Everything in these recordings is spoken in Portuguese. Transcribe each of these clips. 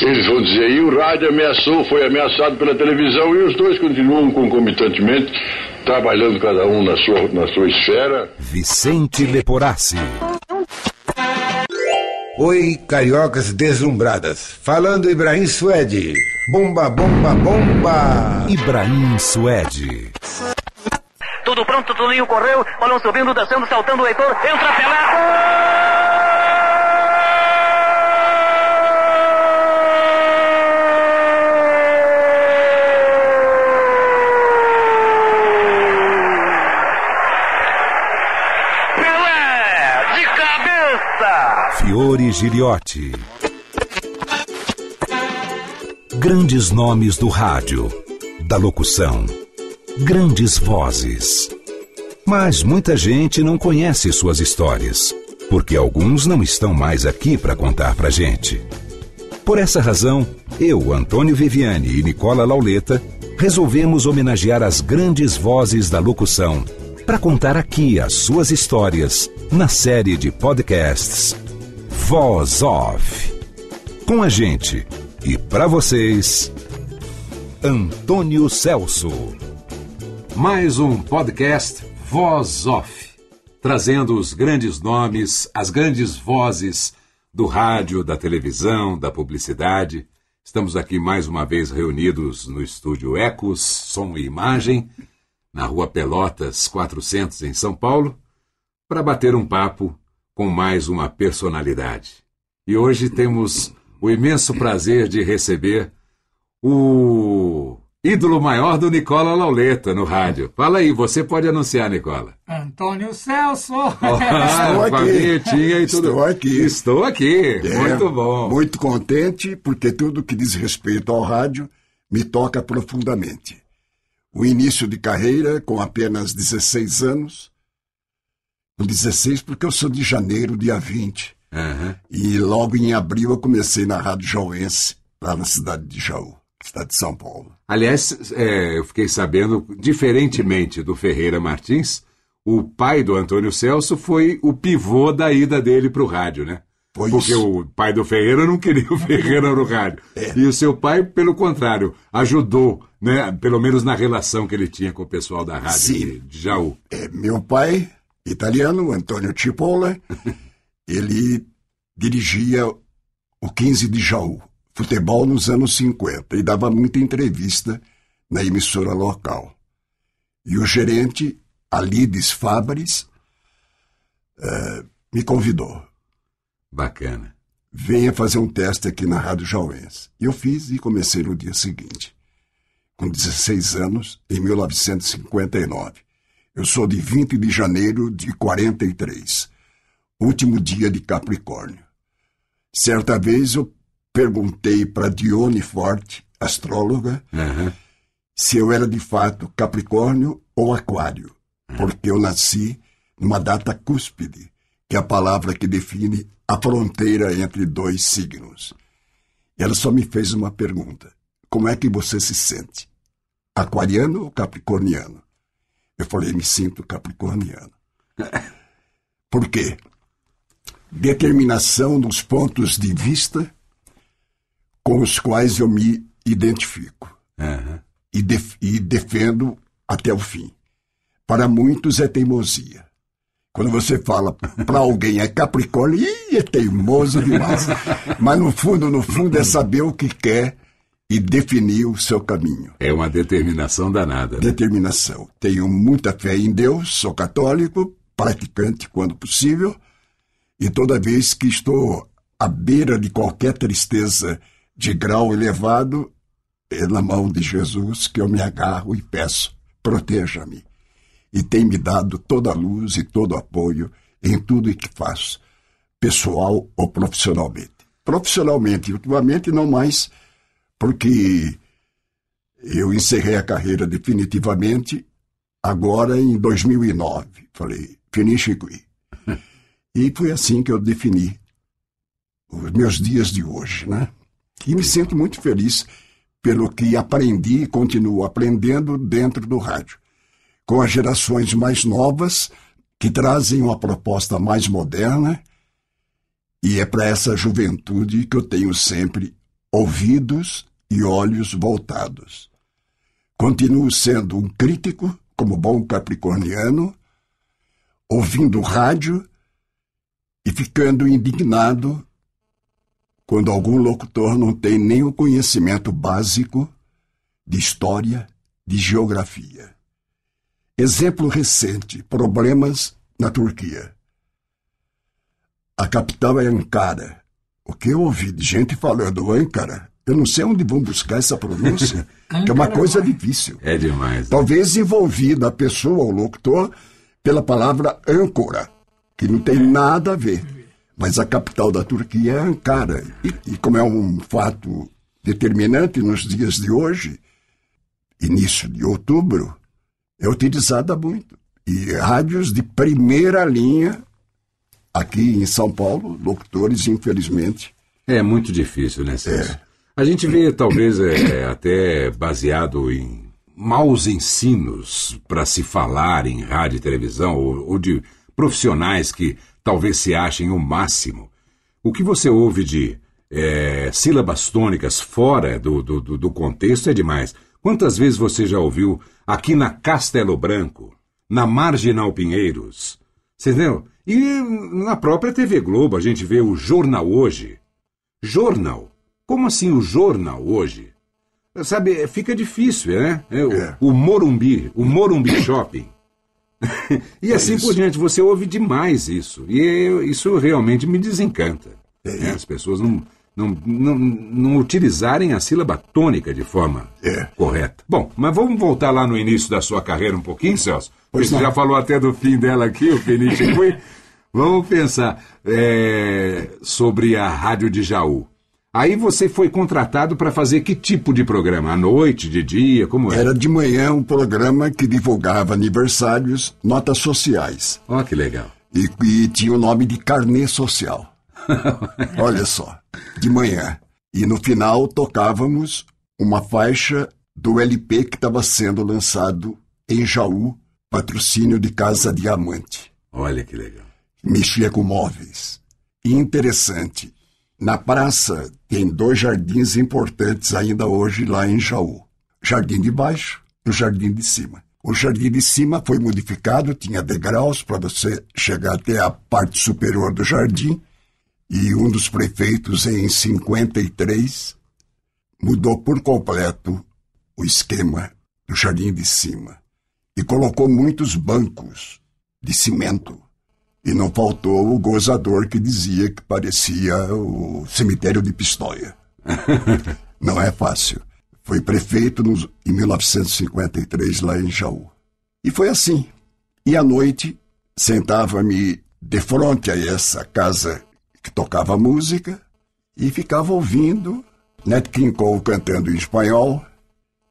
Eles vão dizer, aí o rádio ameaçou, foi ameaçado pela televisão e os dois continuam concomitantemente trabalhando cada um na sua, na sua esfera. Vicente Leporassi. Oi, cariocas deslumbradas. Falando Ibrahim Suede. Bomba, bomba, bomba. Ibrahim Suede. Tudo pronto, Toninho correu, balão subindo, descendo, saltando o Heitor, entra Pelé. Fiore Giriotti. Grandes nomes do rádio, da locução, grandes vozes. Mas muita gente não conhece suas histórias, porque alguns não estão mais aqui para contar pra gente. Por essa razão, eu, Antônio Viviane e Nicola Lauleta resolvemos homenagear as grandes vozes da locução para contar aqui as suas histórias na série de podcasts Voz Off. Com a gente e para vocês, Antônio Celso. Mais um podcast Voz Off, trazendo os grandes nomes, as grandes vozes do rádio, da televisão, da publicidade. Estamos aqui mais uma vez reunidos no estúdio Ecos, Som e Imagem, na Rua Pelotas 400, em São Paulo, para bater um papo com mais uma personalidade. E hoje temos o imenso prazer de receber o ídolo maior do Nicola Lauleta no rádio. Fala aí, você pode anunciar, Nicola. Antônio Celso! Ah, aqui. com a vinhetinha e tudo. Estou aqui. Estou aqui. É, Muito bom. Muito contente, porque tudo que diz respeito ao rádio me toca profundamente. O início de carreira, com apenas 16 anos. Com 16, porque eu sou de janeiro, dia 20. Aham. E logo em abril eu comecei na Rádio Jauense, lá na cidade de Jaú, cidade de São Paulo. Aliás, é, eu fiquei sabendo, diferentemente do Ferreira Martins, o pai do Antônio Celso foi o pivô da ida dele para o rádio, né? Foi Porque isso. o pai do Ferreira não queria o Ferreira no rádio. É. E o seu pai, pelo contrário, ajudou, né? Pelo menos na relação que ele tinha com o pessoal da rádio Sim. de, de Jaú. É, meu pai, italiano, Antônio Cipolla, ele dirigia o 15 de Jaú, futebol nos anos 50, e dava muita entrevista na emissora local. E o gerente, Alides Fabres, eh, me convidou. Bacana. Venha fazer um teste aqui na Rádio Jauense. Eu fiz e comecei no dia seguinte, com 16 anos, em 1959. Eu sou de 20 de janeiro de 43, último dia de Capricórnio. Certa vez eu perguntei para Dione Forte, astróloga, Aham. se eu era de fato Capricórnio ou Aquário, porque eu nasci numa data cúspide, que é a palavra que define a fronteira entre dois signos. Ela só me fez uma pergunta: como é que você se sente? Aquariano ou capricorniano? Eu falei: me sinto capricorniano. Por quê? Determinação dos pontos de vista com os quais eu me identifico Aham. e, def- e defendo até o fim. Para muitos é teimosia. Quando você fala para alguém é Capricórnio, ih, é teimoso demais. Mas no fundo, no fundo, é saber o que quer e definir o seu caminho. É uma determinação danada. Né? Determinação. Tenho muita fé em Deus, sou católico, praticante quando possível, e toda vez que estou à beira de qualquer tristeza de grau elevado, é na mão de Jesus que eu me agarro e peço: proteja-me. E tem me dado toda a luz e todo o apoio em tudo o que faço, pessoal ou profissionalmente. Profissionalmente, ultimamente não mais, porque eu encerrei a carreira definitivamente agora em 2009. Falei, finish. E foi assim que eu defini os meus dias de hoje, né? E me sinto muito feliz pelo que aprendi e continuo aprendendo dentro do rádio. Com as gerações mais novas, que trazem uma proposta mais moderna, e é para essa juventude que eu tenho sempre ouvidos e olhos voltados. Continuo sendo um crítico, como bom capricorniano, ouvindo rádio e ficando indignado quando algum locutor não tem nem o conhecimento básico de história, de geografia. Exemplo recente: problemas na Turquia. A capital é Ankara. O que eu ouvi de gente falando Ankara, eu não sei onde vão buscar essa pronúncia, que é uma coisa difícil. É demais. Né? Talvez envolvida a pessoa, o locutor, pela palavra âncora, que não tem nada a ver. Mas a capital da Turquia é Ankara. E, e como é um fato determinante nos dias de hoje, início de outubro, é utilizada muito. E rádios de primeira linha aqui em São Paulo, locutores, infelizmente. É muito difícil, né, Celso? É. A gente vê, talvez, é, até baseado em maus ensinos para se falar em rádio e televisão, ou, ou de profissionais que talvez se achem o máximo. O que você ouve de é, sílabas tônicas fora do, do, do contexto é demais. Quantas vezes você já ouviu aqui na Castelo Branco, na Marginal Pinheiros? Você entendeu? E na própria TV Globo a gente vê o Jornal Hoje. Jornal? Como assim o Jornal Hoje? Sabe, fica difícil, né? É, o, é. o Morumbi, o Morumbi Shopping. e é assim é por diante, você ouve demais isso. E isso realmente me desencanta. É né? As pessoas não, não, não, não utilizarem a sílaba tônica de forma é. correta. Bom, mas vamos voltar lá no início da sua carreira um pouquinho, Celso? Pois você já falou até do fim dela aqui, o Cui. vamos pensar é, sobre a Rádio de Jaú. Aí você foi contratado para fazer que tipo de programa? À noite, de dia, como era? Era de manhã um programa que divulgava aniversários, notas sociais. Ó, oh, que legal. E, e tinha o nome de carnê social. Olha só, de manhã. E no final tocávamos uma faixa do LP que estava sendo lançado em Jaú, patrocínio de Casa Diamante. Olha que legal. Mexia com móveis. Interessante, na praça tem dois jardins importantes ainda hoje lá em Jaú. Jardim de baixo e o jardim de cima. O jardim de cima foi modificado, tinha degraus para você chegar até a parte superior do jardim. E um dos prefeitos, em 53, mudou por completo o esquema do jardim de cima e colocou muitos bancos de cimento e não faltou o gozador que dizia que parecia o cemitério de Pistoia. não é fácil. Foi prefeito nos, em 1953 lá em Jaú. E foi assim. E à noite sentava-me de frente a essa casa que tocava música e ficava ouvindo Nat King Cole cantando em espanhol,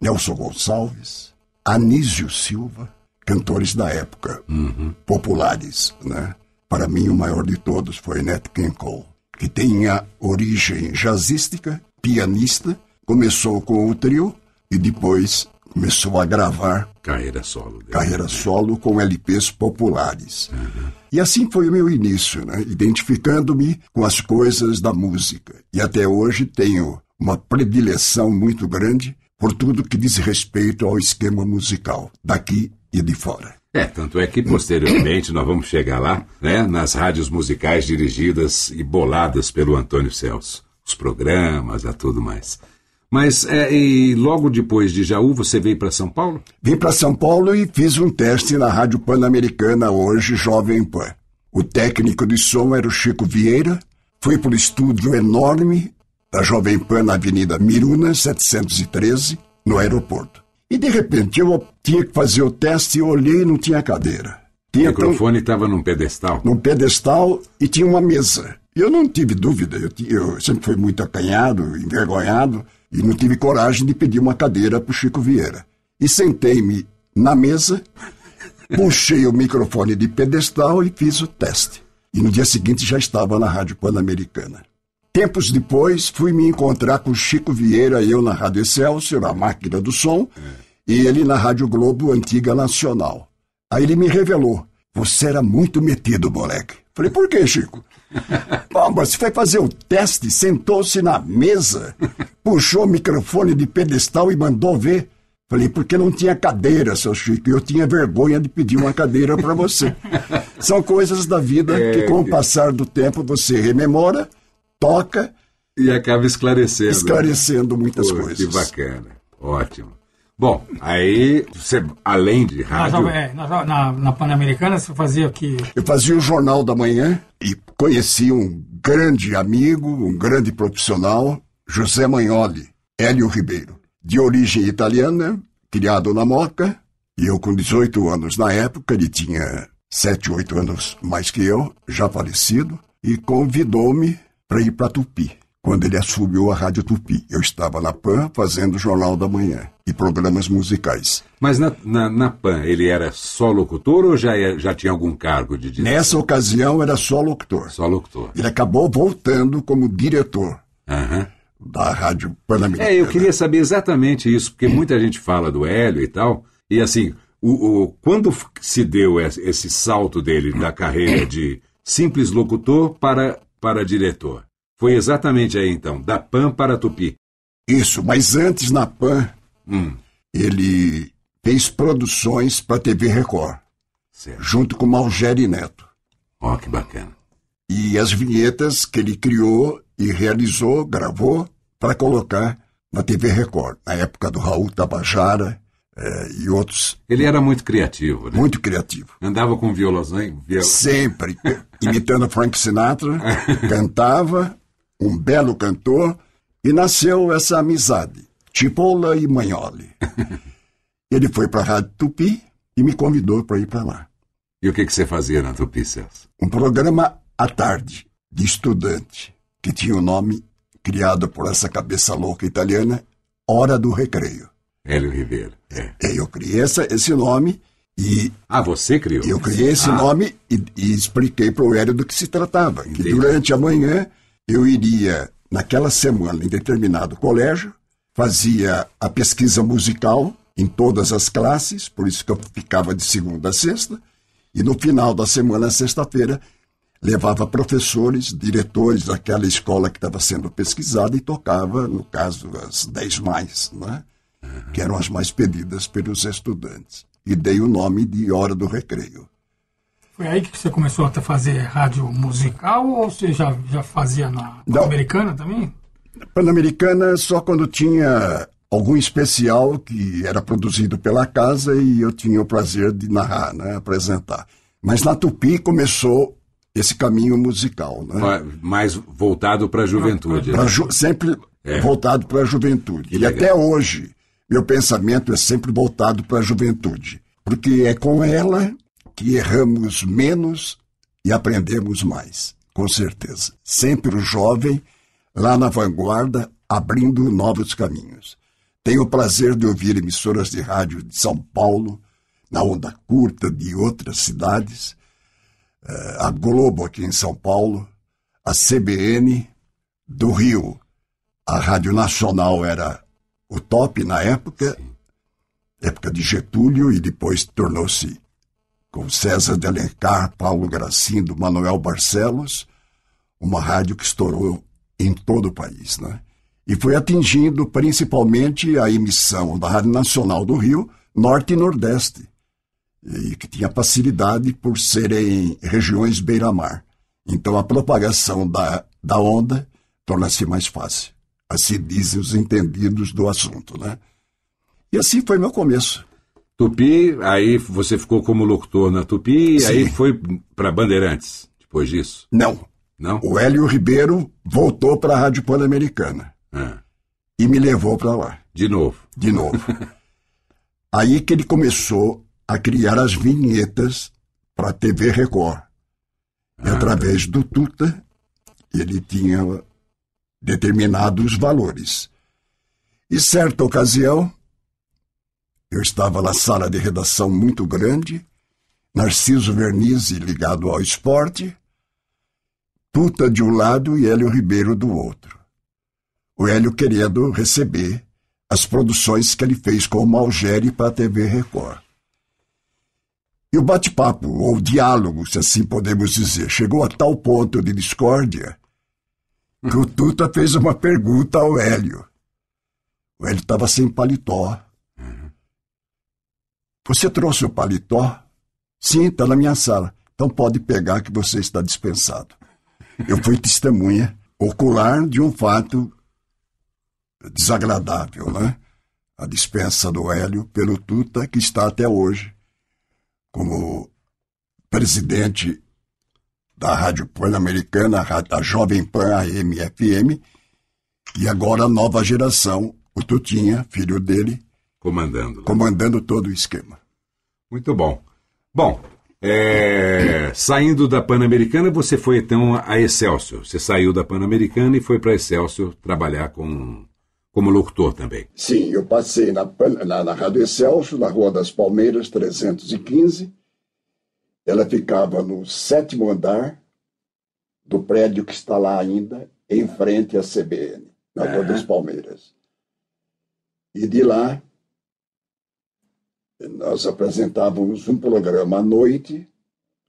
Nelson Gonçalves, Anísio Silva, cantores da época, uhum. populares, né? Para mim, o maior de todos foi Nat King Cole, que tem a origem jazzística, pianista, começou com o trio e depois começou a gravar carreira solo, dele. carreira solo com LPs populares. Uhum. E assim foi o meu início, né? identificando-me com as coisas da música. E até hoje tenho uma predileção muito grande por tudo que diz respeito ao esquema musical, daqui e de fora. É, tanto é que posteriormente nós vamos chegar lá, né, nas rádios musicais dirigidas e boladas pelo Antônio Celso. Os programas, a tudo mais. Mas é, e logo depois de Jaú, você veio para São Paulo? Vim para São Paulo e fiz um teste na Rádio Pan-Americana, hoje Jovem Pan. O técnico de som era o Chico Vieira. Fui para o estúdio enorme da Jovem Pan na Avenida Miruna, 713, no aeroporto. E de repente eu tinha que fazer o teste e olhei e não tinha cadeira. Tinha o microfone estava num pedestal. num pedestal e tinha uma mesa. Eu não tive dúvida, eu, eu sempre fui muito acanhado, envergonhado, e não tive coragem de pedir uma cadeira para o Chico Vieira. E sentei-me na mesa, puxei o microfone de pedestal e fiz o teste. E no dia seguinte já estava na Rádio Pan-Americana. Tempos depois, fui me encontrar com o Chico Vieira, eu na Rádio Excelsior, a máquina do som, e ele na Rádio Globo Antiga Nacional. Aí ele me revelou: Você era muito metido, moleque. Falei, por quê, Chico? Bom, você foi fazer o teste, sentou-se na mesa, puxou o microfone de pedestal e mandou ver. Falei, porque não tinha cadeira, seu Chico, e eu tinha vergonha de pedir uma cadeira para você. São coisas da vida que, com o passar do tempo, você rememora, toca, E acaba esclarecendo. esclarecendo muitas Pô, coisas. Que bacana. Ótimo. Bom, aí, você, além de Na, rádio... É, na, na, na Pan-Americana você fazia o que? Eu fazia o Jornal da Manhã e conheci um grande amigo, um grande profissional, José Magnoli, Hélio Ribeiro, de origem italiana, criado na Moca, e eu com 18 anos na época, ele tinha 7, 8 anos mais que eu, já falecido, e convidou-me para ir para Tupi. Quando ele assumiu a Rádio Tupi, eu estava na PAN fazendo o Jornal da Manhã e programas musicais. Mas na, na, na PAN, ele era só locutor ou já, já tinha algum cargo de direção? Nessa ocasião era só locutor. Só locutor. Ele acabou voltando como diretor Aham. da Rádio Pan-Americana. É, eu queria saber exatamente isso, porque muita gente fala do Hélio e tal, e assim, o, o- quando se deu esse, esse salto dele da carreira de simples locutor para, para diretor? Foi exatamente aí então, da PAN para a Tupi. Isso, mas antes na PAN, Hum, ele fez produções para TV Record, certo. junto com Malgeri Neto. Ó, que bacana. E as vinhetas que ele criou e realizou, gravou, para colocar na TV Record, na época do Raul Tabajara eh, e outros, Ele era muito criativo, né? muito criativo. Andava com violãozinho, viol... Sempre imitando Frank Sinatra, cantava, um belo cantor, e nasceu essa amizade, Chipola e Magnoli. Ele foi para a Rádio Tupi e me convidou para ir para lá. E o que, que você fazia na Tupi, Celso? Um programa à tarde, de estudante, que tinha o nome criado por essa cabeça louca italiana, Hora do Recreio. Hélio Ribeiro. É. E Eu criei essa, esse nome e Ah, você criou? Eu criei esse Ah, nome e, e expliquei para o Hélio do que se tratava. Que Entendi. durante a manhã eu iria, naquela semana, em determinado colégio, fazia a pesquisa musical em todas as classes, por isso que eu ficava de segunda a sexta, e no final da semana, sexta-feira, levava professores, diretores daquela escola que estava sendo pesquisada e tocava, no caso, as 10 mais, né? que eram as mais pedidas pelos estudantes. E dei o nome de Hora do Recreio. Foi aí que você começou a fazer rádio musical ou você já, já fazia na Não. Americana também? Pan-Americana só quando tinha algum especial que era produzido pela casa e eu tinha o prazer de narrar, né, apresentar. Mas na Tupi começou esse caminho musical, né? Ma- Mais voltado para a juventude. Pra né? ju- sempre É. voltado para a juventude. E legal. até hoje, meu pensamento é sempre voltado para a juventude. Porque é com ela que erramos menos e aprendemos mais, com certeza. Sempre o jovem, lá na vanguarda, abrindo novos caminhos. Tenho o prazer de ouvir emissoras de rádio de São Paulo, na onda curta de outras cidades, eh, a Globo aqui em São Paulo, a CBN do Rio. A Rádio Nacional era o top na época, época de Getúlio, e depois tornou-se com César de Alencar, Paulo Gracindo, Manuel Barcelos, uma rádio que estourou em todo o país, né? E foi atingindo principalmente a emissão da Rádio Nacional do Rio, Norte e Nordeste, e que tinha facilidade por serem regiões beira-mar. Então a propagação da, da onda torna-se mais fácil. Assim dizem os entendidos do assunto, né? E assim foi meu começo. Tupi, aí você ficou como locutor na Tupi, e Sim. aí foi para Bandeirantes, depois disso? Não, Não? o Hélio Ribeiro voltou para a Rádio Pan-Americana Ah, e me levou para lá, de novo. de novo. Aí que ele começou a criar as vinhetas para a TV Record. E através do Tuta, ele tinha determinados valores. E certa ocasião, eu estava na sala de redação muito grande, Narciso Vernizzi ligado ao esporte, Tuta de um lado e Hélio Ribeiro do outro. O Hélio querendo receber as produções que ele fez com o Malgeri para a TV Record. E o bate-papo, ou diálogo, se assim podemos dizer, chegou a tal ponto de discórdia que o Tuta fez uma pergunta ao Hélio. O Hélio estava sem paletó. Você trouxe o paletó? Sim, está na minha sala. Então pode pegar que você está dispensado. Eu fui testemunha ocular de um fato desagradável, né? A dispensa do Hélio pelo Tuta, que está até hoje como presidente da Rádio Pan-Americana, a Jovem Pan AM-FM, e agora a nova geração, o Tutinha, filho dele, Comandando. comandando todo o esquema. Muito bom. Bom, é, saindo da Pan-Americana, você foi então a Excelsior. Você saiu da Pan-Americana e foi para a Excelsior trabalhar com, como locutor também. Sim, eu passei na, na, na Rádio Excelso, na Rua das Palmeiras, 315. Ela ficava no sétimo andar do prédio que está lá ainda, em frente à CBN, na Rua das Palmeiras. E de lá, nós apresentávamos um programa à noite,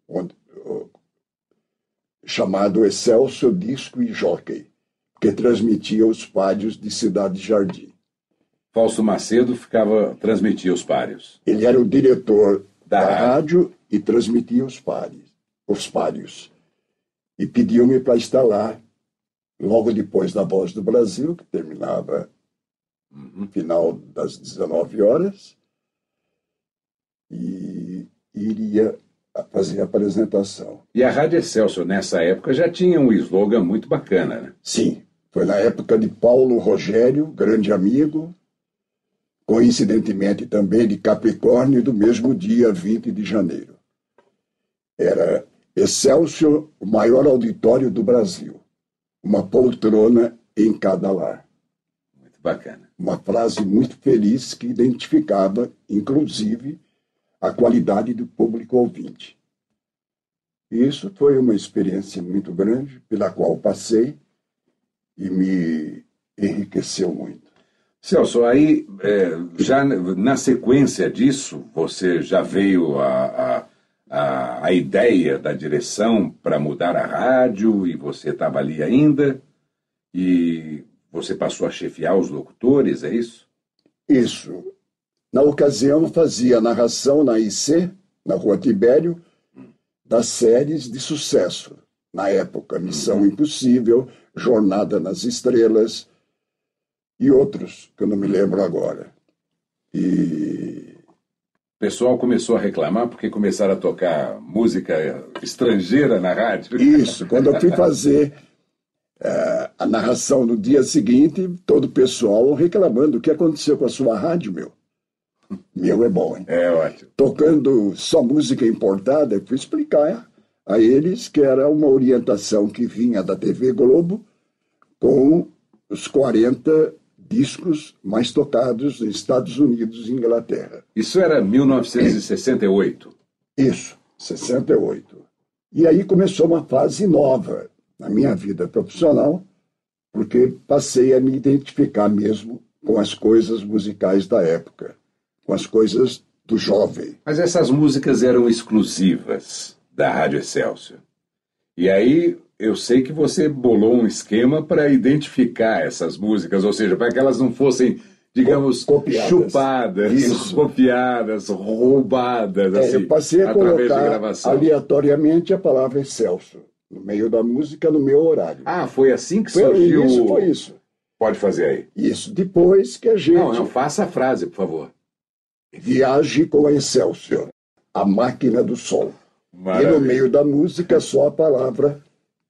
onde, chamado Excelso Disco e Jockey, que transmitia os pádios de Cidade Jardim. Fausto Macedo ficava transmitia os páreos. Ele era o diretor Da da, rádio e transmitia os pares, os pários. E pediu-me para estar lá logo depois da Voz do Brasil, que terminava no final das 19 horas, e iria fazer a apresentação. E a Rádio Excelsior, nessa época, já tinha um slogan muito bacana, né? Sim, foi na época de Paulo Rogério, grande amigo, coincidentemente também de Capricórnio, do mesmo dia 20 de janeiro. Era Excelsior, o maior auditório do Brasil, uma poltrona em cada lar. Muito bacana. Uma frase muito feliz que identificava, inclusive, a qualidade do público ouvinte. Isso foi uma experiência muito grande, pela qual passei e me enriqueceu muito. Celso, aí, é, já na sequência disso, você já veio a, a, a, a ideia da direção para mudar a rádio e você estava ali ainda e você passou a chefiar os locutores, é isso? Isso. Na ocasião, fazia narração na IC, na Rua Tibério, das séries de sucesso. Na época, Missão Impossível, Jornada nas Estrelas e outros que eu não me lembro agora. E O pessoal começou a reclamar porque começaram a tocar música estrangeira na rádio. Isso, quando eu fui fazer eh, a narração no dia seguinte, todo o pessoal reclamando o que aconteceu com a sua rádio, meu. Meu é bom, hein? É ótimo. Tocando só música importada, eu fui explicar a eles que era uma orientação que vinha da TV Globo com os 40 discos mais tocados nos Estados Unidos e Inglaterra. Isso era 1968. Isso, 68. E aí começou uma fase nova na minha vida profissional, porque passei a me identificar mesmo com as coisas musicais da época, com as coisas do jovem. Mas essas músicas eram exclusivas da Rádio Excelsior. E aí eu sei que você bolou um esquema para identificar essas músicas, ou seja, para que elas não fossem, digamos, Co- copiadas. chupadas, Isso. copiadas, roubadas, É, assim, eu passei a através de colocar gravação. aleatoriamente a palavra Excelso no meio da música, no meu horário. Ah, foi assim que foi surgiu. isso, foi isso. Pode fazer aí. Isso, depois que a gente Não, não, faça a frase, por favor. Viaje com a Excelsior, a máquina do som. E no Maravilha. meio da música só a palavra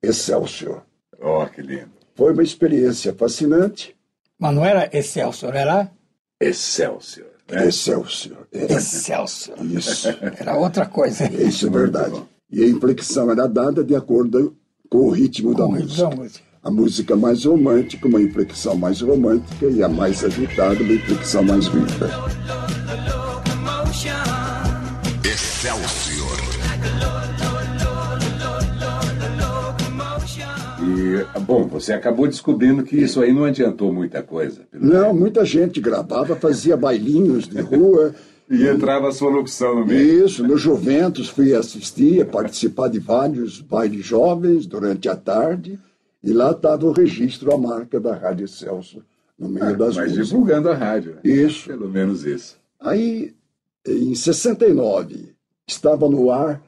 Excelsior. Ó, que lindo. Foi uma experiência fascinante. Mas não era Excelsior, era Excelsior. Excelsior. Era- Excelsior. Isso, Era outra coisa. isso é verdade. E a inflexão era dada de acordo com o ritmo da Com o ritmo da música. música. A música mais romântica, uma inflexão mais romântica, e a mais agitada, uma inflexão mais rica. Excelsior. E, bom, você acabou descobrindo que isso aí não adiantou muita coisa. Não, muita gente gravava, fazia bailinhos de rua. E entrava a sua locução no meio. Isso, no Juventus fui assistir, participar de vários bailes jovens durante a tarde, e lá estava o registro, a marca da Rádio Celso, no meio das Mas músicas. divulgando a rádio. né? Isso. Pelo menos isso. Aí, em 69, estava no ar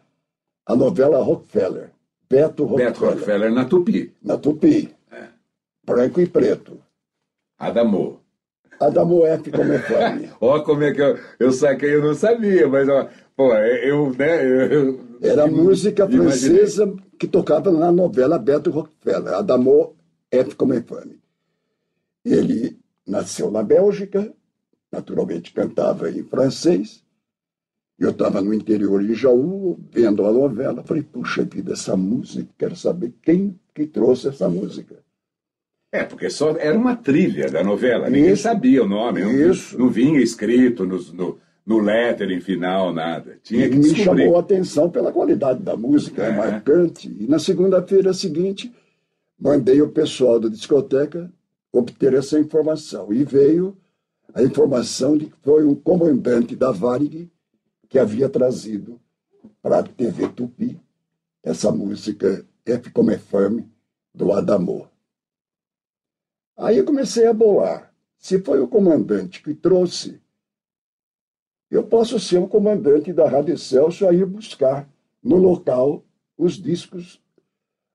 a novela Rockefeller, Beto Rockefeller, Beto Rockefeller na Tupi. na Tupi, branco e preto. Adamor. Adamo F. como é. Ó, como é que eu, eu saquei, eu não sabia, mas, ó, pô, eu, né, eu, Era música imaginei. francesa que tocava na novela Beto Rockefeller, Adamo F. como é. Ele nasceu na Bélgica, naturalmente cantava em francês. Eu estava no interior de Jaú, vendo a novela. Falei, puxa vida, essa música, quero saber quem que trouxe essa música. É, porque só era uma trilha da novela, ninguém Isso. sabia o nome, não, Isso. não vinha escrito no, no, no lettering final, nada. Tinha E que me descobrir. chamou a atenção pela qualidade da música, é É. marcante. E na segunda-feira seguinte, mandei o pessoal da discoteca obter essa informação. E veio a informação de que foi um comandante da Varig que havia trazido para a TV Tupi essa música F como é fame, do Adamor. Aí eu comecei a bolar. Se foi o comandante que trouxe, eu posso ser um comandante da Rádio Celso a ir buscar no local os discos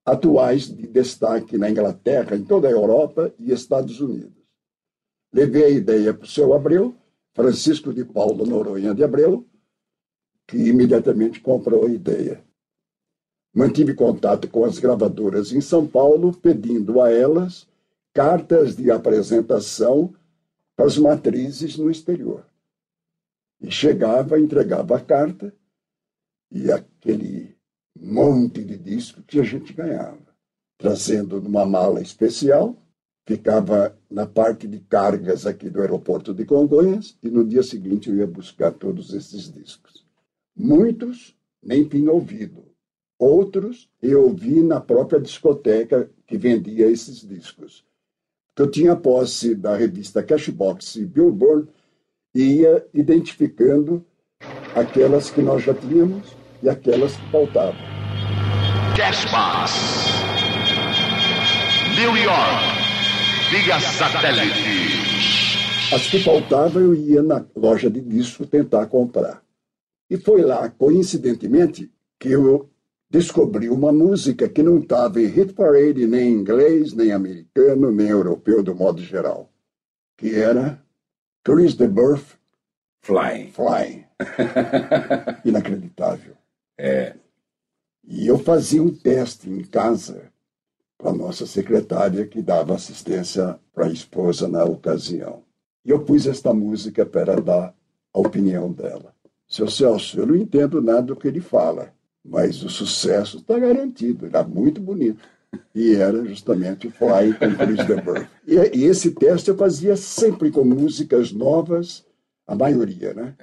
atuais de destaque na Inglaterra, em toda a Europa e Estados Unidos. Levei a ideia para o seu Abreu, Francisco de Paulo Noronha de Abreu, que imediatamente comprou a ideia. Mantive contato com as gravadoras em São Paulo, pedindo a elas cartas de apresentação para as matrizes no exterior. E chegava, entregava a carta e aquele monte de disco que a gente ganhava, trazendo numa mala especial, ficava na parte de cargas aqui do aeroporto de Congonhas e no dia seguinte eu ia buscar todos esses discos. Muitos nem tinha ouvido, outros eu ouvi na própria discoteca que vendia esses discos. Eu tinha posse da revista Cashbox e Billboard e ia identificando aquelas que nós já tínhamos e aquelas que faltavam. Cashbox. New York. Via satélite. As que faltavam eu ia na loja de disco tentar comprar. E foi lá, coincidentemente, que eu descobri uma música que não estava em hit parade nem em inglês, nem americano, nem europeu, do modo geral, que era Chris de Burf Flying. Flying. Inacreditável. É. E eu fazia um teste em casa com a nossa secretária que dava assistência para a esposa na ocasião. E eu pus esta música para dar a opinião dela. Seu Celso, eu não entendo nada do que ele fala, mas o sucesso está garantido, era muito bonito. E era justamente o Fly com Chris de Burgh. E, e esse teste eu fazia sempre com músicas novas, a maioria, né?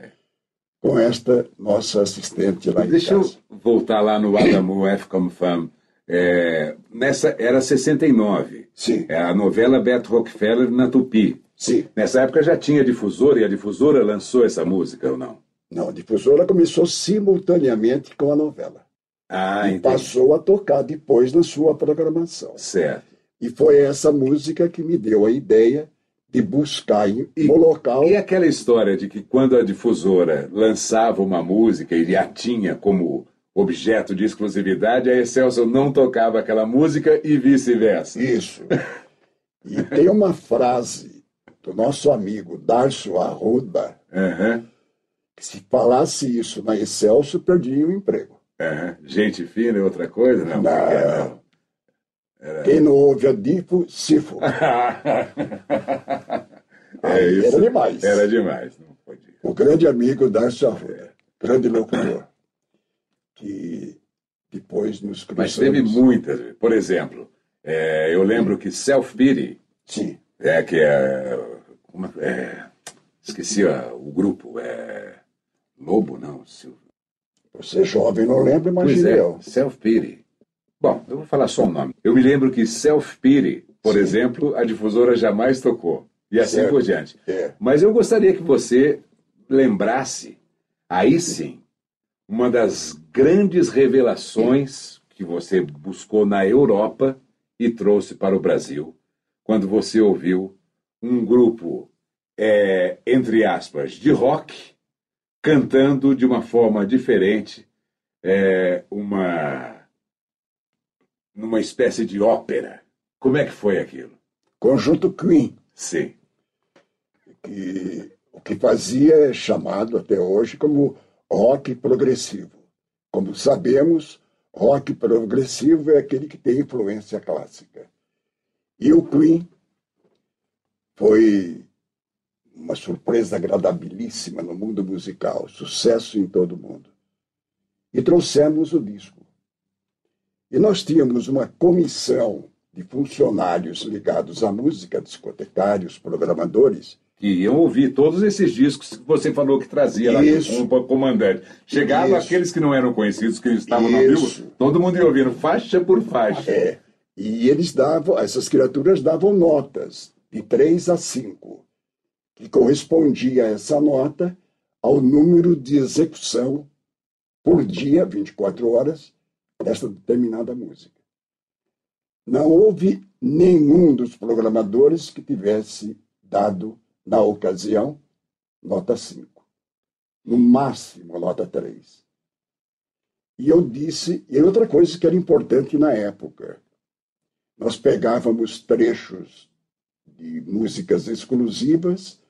Com esta nossa assistente lá em Deixa casa. eu voltar lá no Adamu F como fam. É, nessa era 69. Sim. É a novela Beto Rockefeller na Tupi. Sim. Nessa época já tinha difusora e a difusora lançou essa música ou não? Não, a difusora começou simultaneamente com a novela. Ah, e entendi. passou a tocar depois na sua programação. Certo. E foi essa música que me deu a ideia de buscar em- E- no local. E aquela história de que quando a difusora lançava uma música e a tinha como objeto de exclusividade, a Excelsior não tocava aquela música e vice-versa. Isso. E tem uma frase do nosso amigo Darcio Arruda, que se falasse isso na Excelso, perdia o emprego. aham. Gente fina é outra coisa? Não, Não. porque Quem não ouve a Difo, Sifo. não. Aí É isso. era demais. Era demais, não podia. O grande amigo Darcio Arruda, grande locutor, que depois nos cruzamos. Mas teve muitas. Por exemplo, é, eu lembro que Self Pity, Sim, é, que é, é- é, esqueci a- o grupo, é Lobo, não, Sil- você jovem não lembra, Pois imagine é, eu. Self Pity. Bom, eu vou falar só o nome. Eu me lembro que Self Pity, por Sim. exemplo, a difusora jamais tocou. E assim Certo. por diante. É. Mas eu gostaria que você lembrasse, aí sim, uma das grandes revelações que você buscou na Europa e trouxe para o Brasil, quando você ouviu um grupo, é, entre aspas, de rock, cantando de uma forma diferente, é, uma numa espécie de ópera. Como é que foi aquilo? Conjunto Queen, Sim. que o que fazia é chamado até hoje como rock progressivo. Como sabemos, rock progressivo é aquele que tem influência clássica. E o Queen foi uma surpresa agradabilíssima no mundo musical, sucesso em todo o mundo. E trouxemos o disco. E nós tínhamos uma comissão de funcionários ligados à música, discotecários, programadores, que iam ouvir todos esses discos que você falou que trazia lá Isso. como comandante. Chegavam Isso. aqueles que não eram conhecidos, que estavam no Isso. vivo, todo mundo ia ouvindo faixa por faixa. É, e eles davam, essas criaturas davam notas de 3 a 5, que correspondia essa nota ao número de execução por dia, 24 horas, dessa determinada música. Não houve nenhum dos programadores que tivesse dado, na ocasião, nota 5. No máximo, nota 3. E eu disse, e outra coisa que era importante na época, nós pegávamos trechos de músicas exclusivas,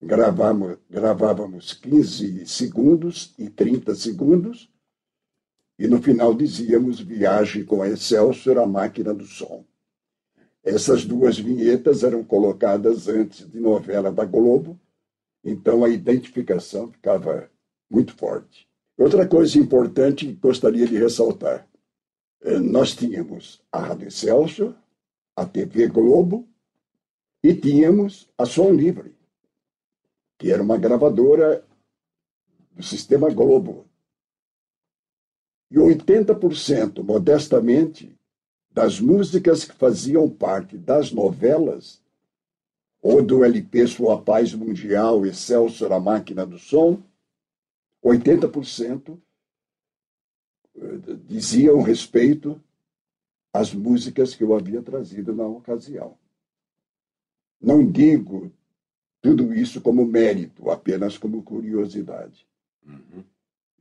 gravávamos, gravávamos 15 segundos e 30 segundos, e no final dizíamos Viagem com Excelsior, a máquina do som. Essas duas vinhetas eram colocadas antes de novela da Globo, então a identificação ficava muito forte. Outra coisa importante que gostaria de ressaltar: eh, nós tínhamos a Rádio Excelsior, a TV Globo e tínhamos a Som Livre, que era uma gravadora do sistema Globo. E 80%, modestamente, das músicas que faziam parte das novelas, ou do LP Sua Paz Mundial, Excelsior, a Máquina do Som, 80% diziam respeito às músicas que eu havia trazido na ocasião. Não digo tudo isso como mérito, apenas como curiosidade. Uhum.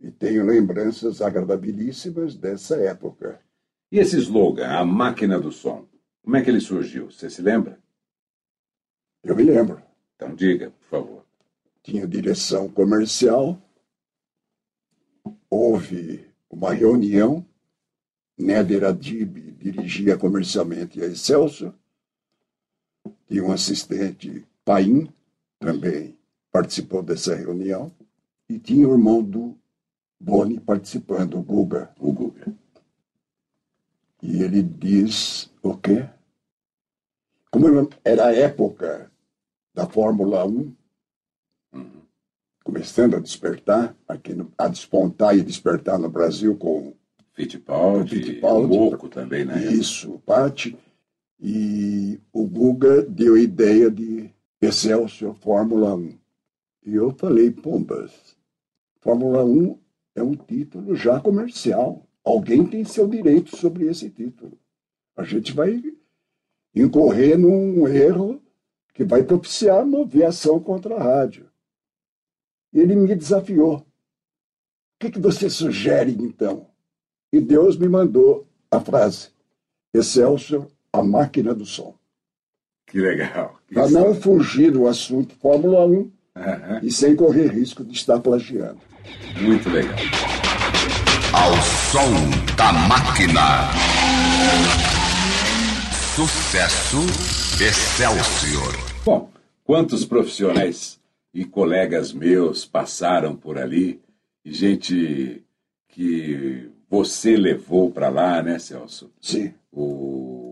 E tenho lembranças agradabilíssimas dessa época. E esse slogan, a máquina do som, como é que ele surgiu? Você se lembra? Eu me lembro. Então diga, por favor. Tinha direção comercial, houve uma reunião, Néder Adib dirigia comercialmente a Excelsior, tinha um assistente, Paim, também participou dessa reunião, e tinha o irmão do Boni participando, o Guga. O Guga. E ele diz o quê? Como era a época da Fórmula 1, Uhum. começando a despertar, aqui no- a despontar e despertar no Brasil com Fittipaldi, Fittipaldi. Louco também, né? isso, Pati, e o Guga deu a ideia de Excelsior Fórmula 1. E eu falei, pombas, Fórmula 1 é um título já comercial. Alguém tem seu direito sobre esse título. A gente vai incorrer num erro que vai propiciar mover ação contra a rádio. E ele me desafiou. O que, que você sugere, então? E Deus me mandou a frase: Excelsior, a máquina do som. Que legal. Para não fugir do assunto Fórmula 1 Aham. e sem correr risco de estar plagiando. Muito legal. Ao som da máquina. Sucesso Excelsior. Bom, quantos profissionais e colegas meus passaram por ali, e gente que você levou para lá, né, Celso? Sim. O...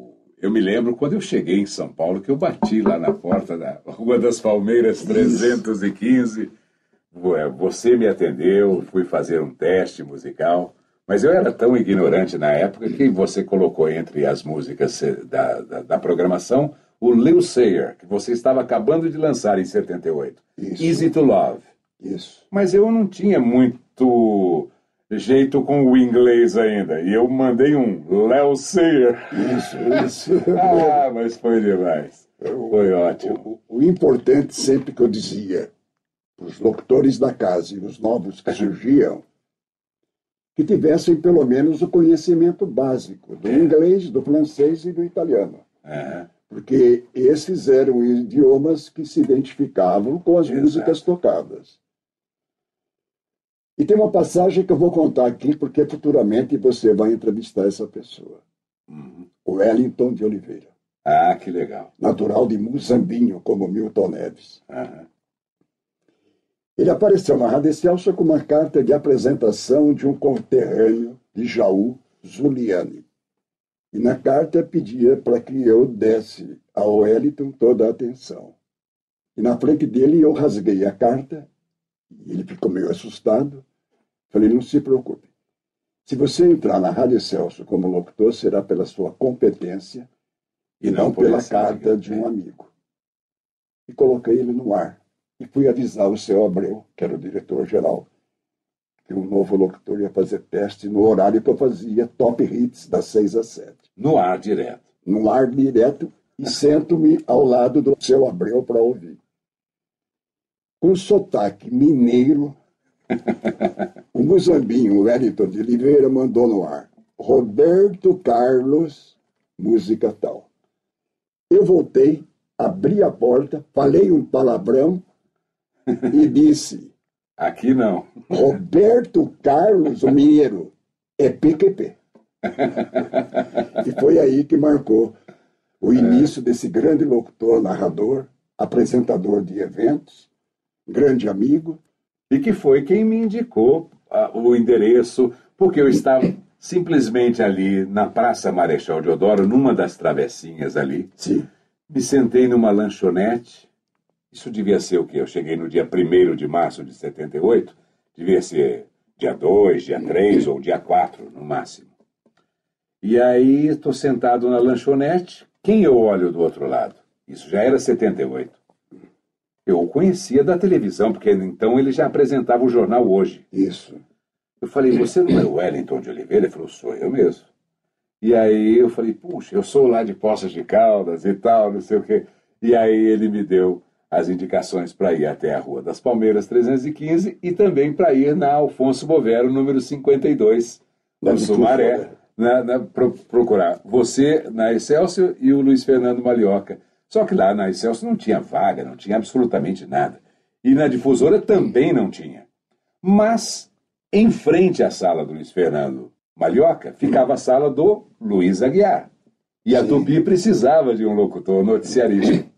Eu me lembro quando eu cheguei em São Paulo que eu bati lá na porta da Rua das Palmeiras 315. Ué, Você me atendeu, fui fazer um teste musical, mas eu era tão ignorante na época que você colocou entre as músicas eh, da, da, da programação o Lil Sayer, que você estava acabando de lançar em 78. Isso. Easy to Love. Isso. Mas eu não tinha muito jeito com o inglês ainda. E eu mandei um Léo Sayer. Isso, isso. Ah, mas foi demais. Foi ótimo. O, o importante sempre que eu dizia para os locutores da casa e os novos que surgiam, que tivessem pelo menos o conhecimento básico do inglês, do francês e do italiano. Aham. Porque esses eram idiomas que se identificavam com as Exato. músicas tocadas. E tem uma passagem que eu vou contar aqui, porque futuramente você vai entrevistar essa pessoa. Uhum. O Wellington de Oliveira, Ah, que legal. natural de Muzambinho, como Milton Neves. Aham. Ele apareceu na Rádio Celso com uma carta de apresentação de um conterrâneo de Jaú, Zuliani. E na carta pedia para que eu desse ao Wellington toda a atenção. E na frente dele eu rasguei a carta, ele ficou meio assustado. Falei, não se preocupe. Se você entrar na Rádio Celso como locutor, será pela sua competência e Não não, pela carta liga. de um amigo. E coloquei ele no ar. E fui avisar o seu Abreu, que era o diretor-geral, que um novo locutor ia fazer teste no horário que eu fazia Top Hits, das seis às sete. No ar direto. No ar direto e sento-me ao lado do seu Abreu para ouvir. Com sotaque mineiro, o Muzambinho Wellington de Oliveira mandou no ar. Roberto Carlos, música tal. Eu voltei, abri a porta, falei um palavrão e disse: Aqui não. Roberto Carlos, o mineiro, é PQP. e foi aí que marcou o início desse grande locutor, narrador, apresentador de eventos, grande amigo. E que foi quem me indicou ah, o endereço, porque eu estava simplesmente ali na Praça Marechal Deodoro, numa das travessinhas ali. Sim, Me sentei numa lanchonete. Isso devia ser o quê? Eu cheguei no dia 1 de março de 78. Devia ser dia 2, dia 3 ou dia 4, no máximo. E aí estou sentado na lanchonete. Quem eu olho do outro lado? Isso já era 78. Eu o conhecia da televisão, porque então ele já apresentava o jornal hoje. isso. Eu falei, você não é o Wellington de Oliveira? Ele falou, sou eu mesmo. E aí eu falei, puxa, eu sou lá de Poças de Caldas e tal, não sei o quê. E aí ele me deu as indicações para ir até a Rua das Palmeiras 315 e também para ir na Alfonso Bovero, número 52, Lá no Sumaré, na, na- pro- procurar você na Excelsior e o Luiz Fernando Malioca. Só que lá na Excelsior não tinha vaga, não tinha absolutamente nada. E na difusora também não tinha. Mas, em frente à sala do Luiz Fernando Malhoca, ficava a sala do Luiz Aguiar. E a Sim. Tupi precisava de um locutor noticiarista.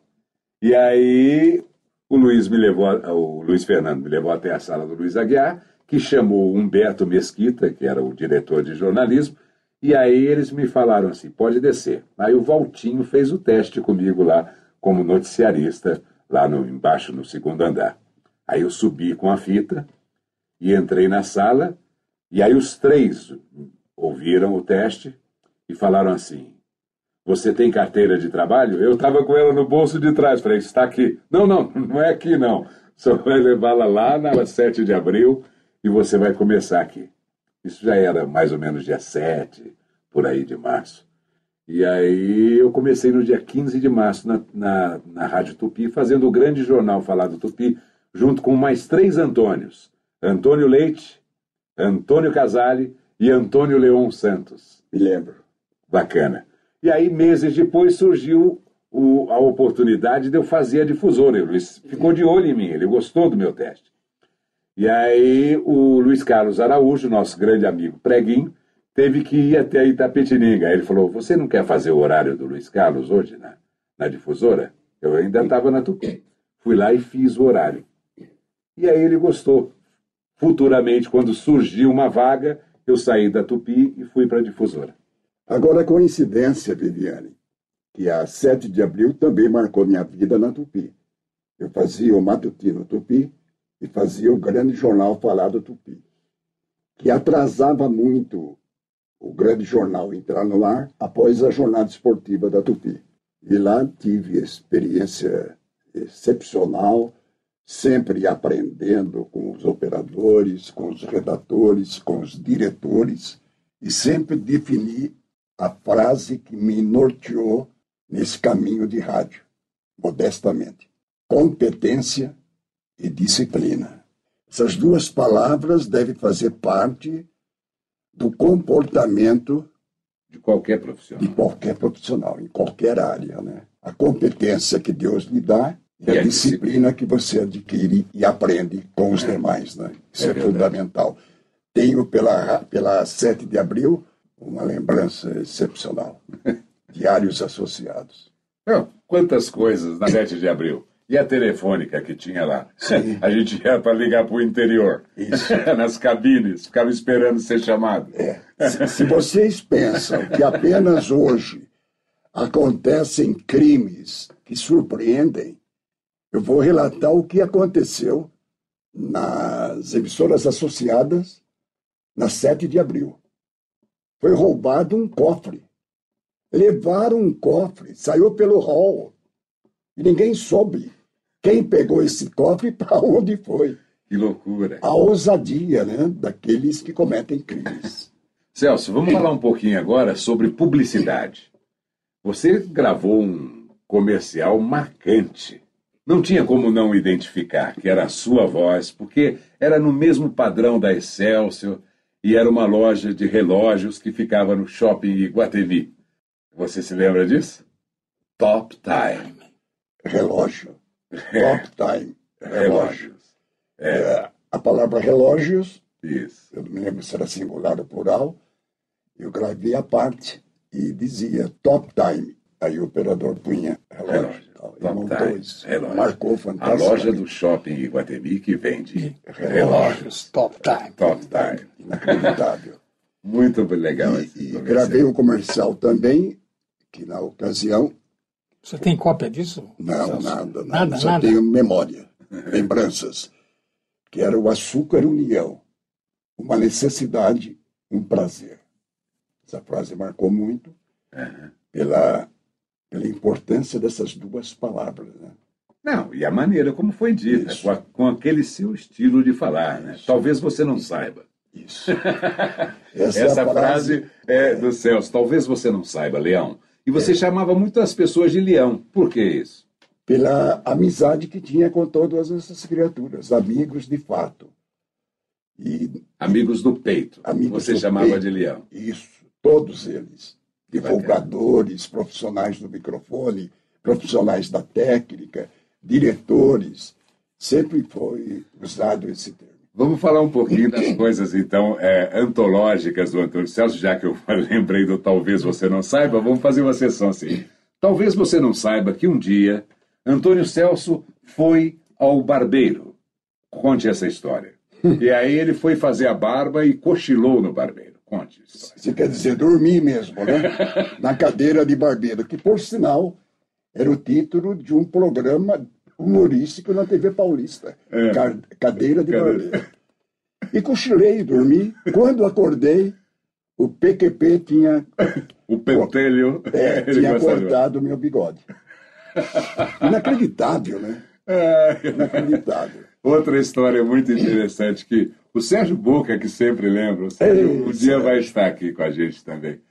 E aí o Luiz me levou, o Luiz Fernando me levou até a sala do Luiz Aguiar, que chamou Humberto Mesquita, que era o diretor de jornalismo, e aí eles me falaram assim, pode descer. Aí o Valtinho fez o teste comigo lá, como noticiarista, lá no, embaixo no segundo andar. Aí eu subi com a fita e entrei na sala, e aí os três ouviram o teste e falaram assim, você tem carteira de trabalho? Eu estava com ela no bolso de trás. Falei, está aqui. Não, não, não é aqui não. Só vai levá-la lá na 7 de abril e você vai começar aqui. Isso já era mais ou menos dia 7, por aí de março. E aí eu comecei no dia 15 de março na, na, na Rádio Tupi, fazendo o grande jornal Falado Tupi, junto com mais três Antônios. Antônio Leite, Antônio Casale e Antônio Leon Santos. Me lembro. Bacana. E aí, meses depois, surgiu o- a oportunidade de eu fazer a difusora. Luiz ficou de olho em mim, ele gostou do meu teste. E aí, o Luiz Carlos Araújo, nosso grande amigo preguinho, teve que ir até Itapetininga. Aí ele falou: Você não quer fazer o horário do Luiz Carlos hoje na, na difusora? Eu ainda estava na Tupi. Fui lá e fiz o horário. E aí ele gostou. Futuramente, quando surgiu uma vaga, eu saí da Tupi e fui para a difusora. Agora, coincidência, Viviane, que a 7 de abril também marcou minha vida na Tupi. Eu fazia o Matutino Tupi e fazia o grande jornal Falado Tupi, que atrasava muito o grande jornal entrar no ar após a jornada esportiva da Tupi. E lá tive experiência excepcional, sempre aprendendo com os operadores, com os redatores, com os diretores, e sempre defini a frase que me norteou nesse caminho de rádio, modestamente: competência e disciplina. Essas duas palavras devem fazer parte do comportamento de qualquer profissional. De qualquer profissional, em qualquer área, né? A competência que Deus lhe dá e, e a, a disciplina, disciplina que você adquire e aprende com os é. demais, né? Isso é, é fundamental. Tenho pela pela 7 de abril uma lembrança excepcional. Diários associados. Não, quantas coisas na 7 de abril. E a telefônica que tinha lá? Sim. A gente ia para ligar para o interior. Isso. Nas cabines, ficava esperando ser chamado. É. Se, se vocês pensam que apenas hoje acontecem crimes que surpreendem, eu vou relatar o que aconteceu nas emissoras associadas na 7 de abril. Foi roubado um cofre. Levaram um cofre, saiu pelo hall. E ninguém soube quem pegou esse cofre e para onde foi. Que loucura. A ousadia né, daqueles que cometem crimes. Celso, vamos falar um pouquinho agora sobre publicidade. Você gravou um comercial marcante. Não tinha como não identificar que era a sua voz, porque era no mesmo padrão da Excelsior e era uma loja de relógios que ficava no shopping Iguatemi. Você se lembra disso? Top Time. Relógio. Top Time. Relógios. É. É, a palavra relógios, Isso. eu não me lembro se era singular ou plural, eu gravei a parte e dizia Top Time. Aí o operador punha relógio. relógio. Top Time. Relógio. Marcou fantástico. A loja do shopping Iguatemi que vende relógios. relógios. Top Time. Top Time. Inacreditável. Muito legal. E, e gravei um comercial também, que na ocasião. Você tem cópia disso? Não, nada, nada. nada só nada. tenho memória, lembranças. Que era o açúcar união. Uma necessidade, um prazer. Essa frase marcou muito uhum. pela, pela importância dessas duas palavras. Né? Não, e a maneira como foi dita, com, a, com, aquele seu estilo de falar. Né? Talvez você não saiba. Isso. Essa, Essa é frase, frase é do Celso. Talvez você não saiba, Leão. E você é. chamava muitas pessoas de Leão. Por que isso? Pela amizade que tinha com todas essas criaturas, amigos de fato. E, amigos do peito. Amigos você chamava peito. de Leão. Isso, todos eles. Divulgadores, profissionais do microfone, profissionais da técnica, diretores. Sempre foi usado esse termo. Vamos falar um pouquinho das coisas, então, é, antológicas do Antônio Celso, já que eu lembrei do Talvez Você Não Saiba, vamos fazer uma sessão assim. Talvez você não saiba que um dia Antônio Celso foi ao barbeiro. Conte essa história. E aí ele foi fazer a barba e cochilou no barbeiro. Conte isso. Você quer dizer dormir mesmo, né? Na cadeira de barbeiro, que por sinal era o título de um programa humorístico na TV Paulista. É. Cadeira de Cadeira. E cochilei, dormi. Quando acordei, o PQP tinha. O pentelho. É, tinha cortado o meu bigode. Inacreditável, né? É. Inacreditável. Outra história muito interessante que o Sérgio Boca, que sempre lembra, o Sérgio, um dia vai estar aqui com a gente também.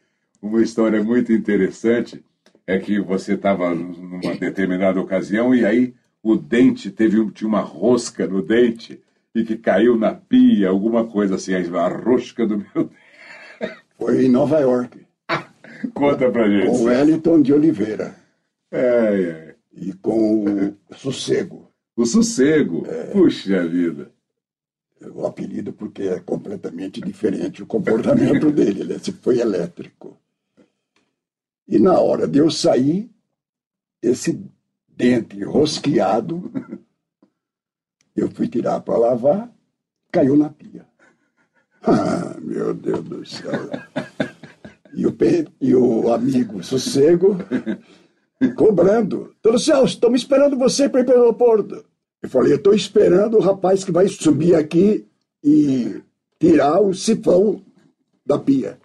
Uma história muito interessante é que você estava numa determinada ocasião e aí o dente teve tinha uma rosca no dente e que caiu na pia, alguma coisa assim, a rosca do meu Foi em Nova York. Conta pra gente. Com Wellington de Oliveira. É, é. E com o Sossego. O Sossego? É. Puxa vida. O apelido porque é completamente diferente o comportamento dele. Ele foi elétrico. E na hora de eu sair, esse dente rosqueado Eu fui tirar para lavar, caiu na pia. Ah, meu Deus do céu. E o, Pe- e o amigo Sossego cobrando. Todo céu, estamos esperando você para ir para o aeroporto. Eu falei, eu estou esperando o rapaz que vai subir aqui e tirar o sifão da pia.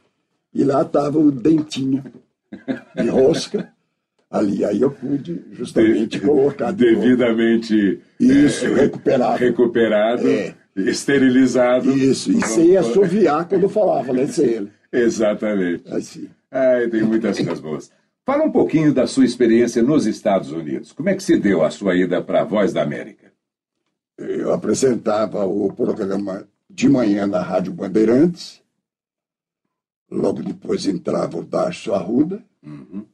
E lá estava o dentinho de rosca ali. Aí eu pude justamente colocar de. Devidamente Isso, eh, recuperado. recuperado, É. esterilizado. Isso, e sem assoviar quando falava, né? Sem ele. Exatamente. Assim. Ai, tem muitas coisas boas. Fala um pouquinho da sua experiência nos Estados Unidos. Como é que se deu a sua ida para a Voz da América? Eu apresentava o programa de manhã na Rádio Bandeirantes. Logo depois entrava o Darcio Arruda. Uhum.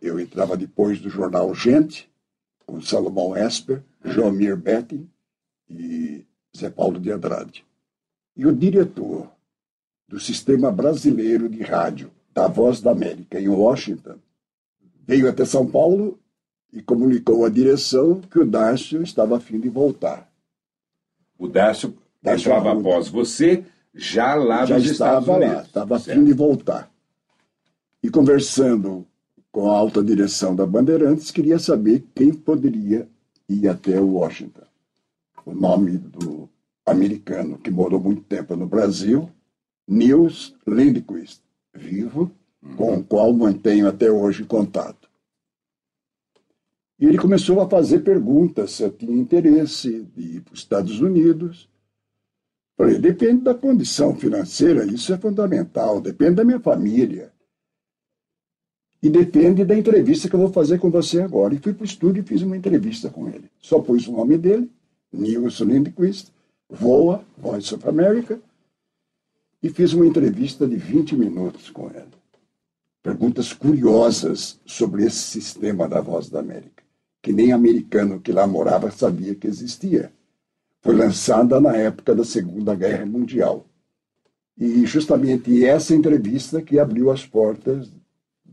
Eu entrava depois do jornal Gente, com Salomão Esper, Joamir Betting e Zé Paulo de Andrade. E o diretor do Sistema Brasileiro de Rádio da Voz da América, em Washington, veio até São Paulo e comunicou à direção que o Darcio estava a fim de voltar. O Dácio Dácio entrava Arruda. após você, já lá Já nos Estados estava Unidos. lá, estava a fim de voltar. E conversando com a alta direção da Bandeirantes, queria saber quem poderia ir até Washington. O nome do americano que morou muito tempo no Brasil, Nils Lindquist, vivo, com o qual mantenho até hoje contato. E ele começou a fazer perguntas se eu tinha interesse de ir para os Estados Unidos. Falei, depende da condição financeira, isso é fundamental, depende da minha família. E depende da entrevista que eu vou fazer com você agora. E fui para o estúdio e fiz uma entrevista com ele. Só pus o nome dele, Nilson Lindquist, voa, Voice of America, e fiz uma entrevista de 20 minutos com ele. Perguntas curiosas sobre esse sistema da Voz da América, que nem americano que lá morava sabia que existia. Foi lançada na época da Segunda Guerra Mundial. E justamente essa entrevista que abriu as portas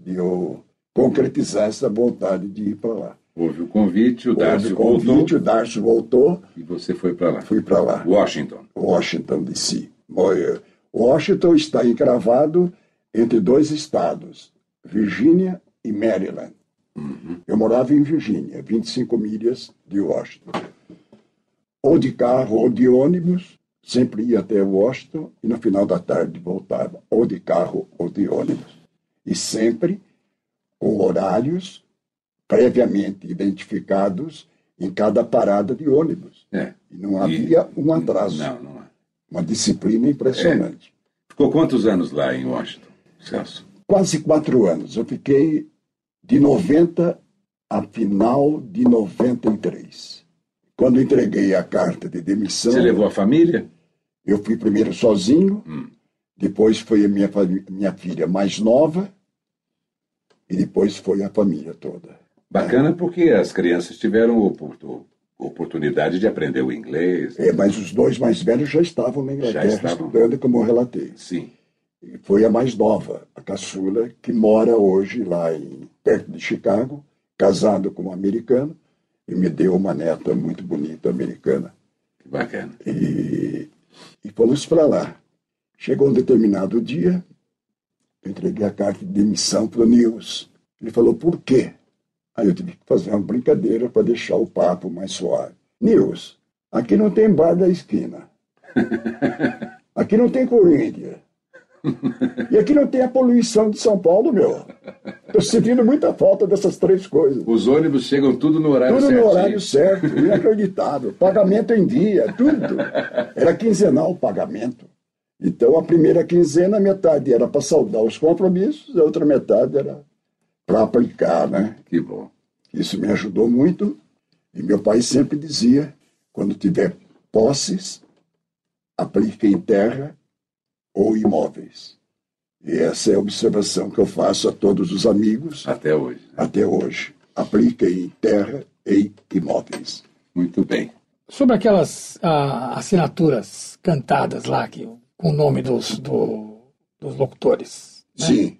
de eu concretizar essa vontade de ir para lá. Houve o convite, o Houve Dácio convite, voltou o Darcio voltou, e você foi para lá. fui para lá. Washington. Washington, D.C. Washington está encravado entre dois estados, Virgínia e Maryland. Eu morava em Virgínia, 25 milhas de Washington. Ou de carro ou de ônibus, sempre ia até Washington e no final da tarde voltava, ou de carro ou de ônibus. E sempre com horários previamente identificados em cada parada de ônibus. É. E não havia E- um atraso. Não, não há. Uma disciplina impressionante. Ficou quantos anos lá em Washington, Celso? Quase quatro anos. Eu fiquei de 90 a final de 93. Quando entreguei a carta de demissão, Você levou a família? eu fui primeiro sozinho, Hum. depois foi a minha, minha filha mais nova, e depois foi a família toda. Bacana porque as crianças tiveram oportu- oportunidade de aprender o inglês. É, mas os dois mais velhos já estavam na Inglaterra estavam. estudando, como eu relatei. Sim. E foi a mais nova, a caçula, que mora hoje lá em, perto de Chicago, casado com um americano, e me deu uma neta muito bonita americana. Que bacana. E, e fomos para lá. Chegou um determinado dia, eu entreguei a carta de demissão para o Nils. Ele falou, por quê? Aí eu tive que fazer uma brincadeira para deixar o papo mais suave. Nils, aqui não tem bar da esquina. Aqui não tem Coríntia. E aqui não tem a poluição de São Paulo, meu. Estou sentindo muita falta dessas três coisas. Os ônibus chegam tudo no horário Tudo certinho. no horário certo, inacreditável. Pagamento em dia, tudo. Era quinzenal o pagamento. Então, a primeira quinzena, metade era para saldar os compromissos, a outra metade era para aplicar, né? Que bom. Isso me ajudou muito. E meu pai sempre dizia: quando tiver posses, aplique em terra ou imóveis. E essa é a observação que eu faço a todos os amigos Até hoje. até hoje. Aplique em terra e imóveis. Muito bem. Sobre aquelas ah, assinaturas cantadas lá, que, com o nome dos, do- dos locutores. né? Sim.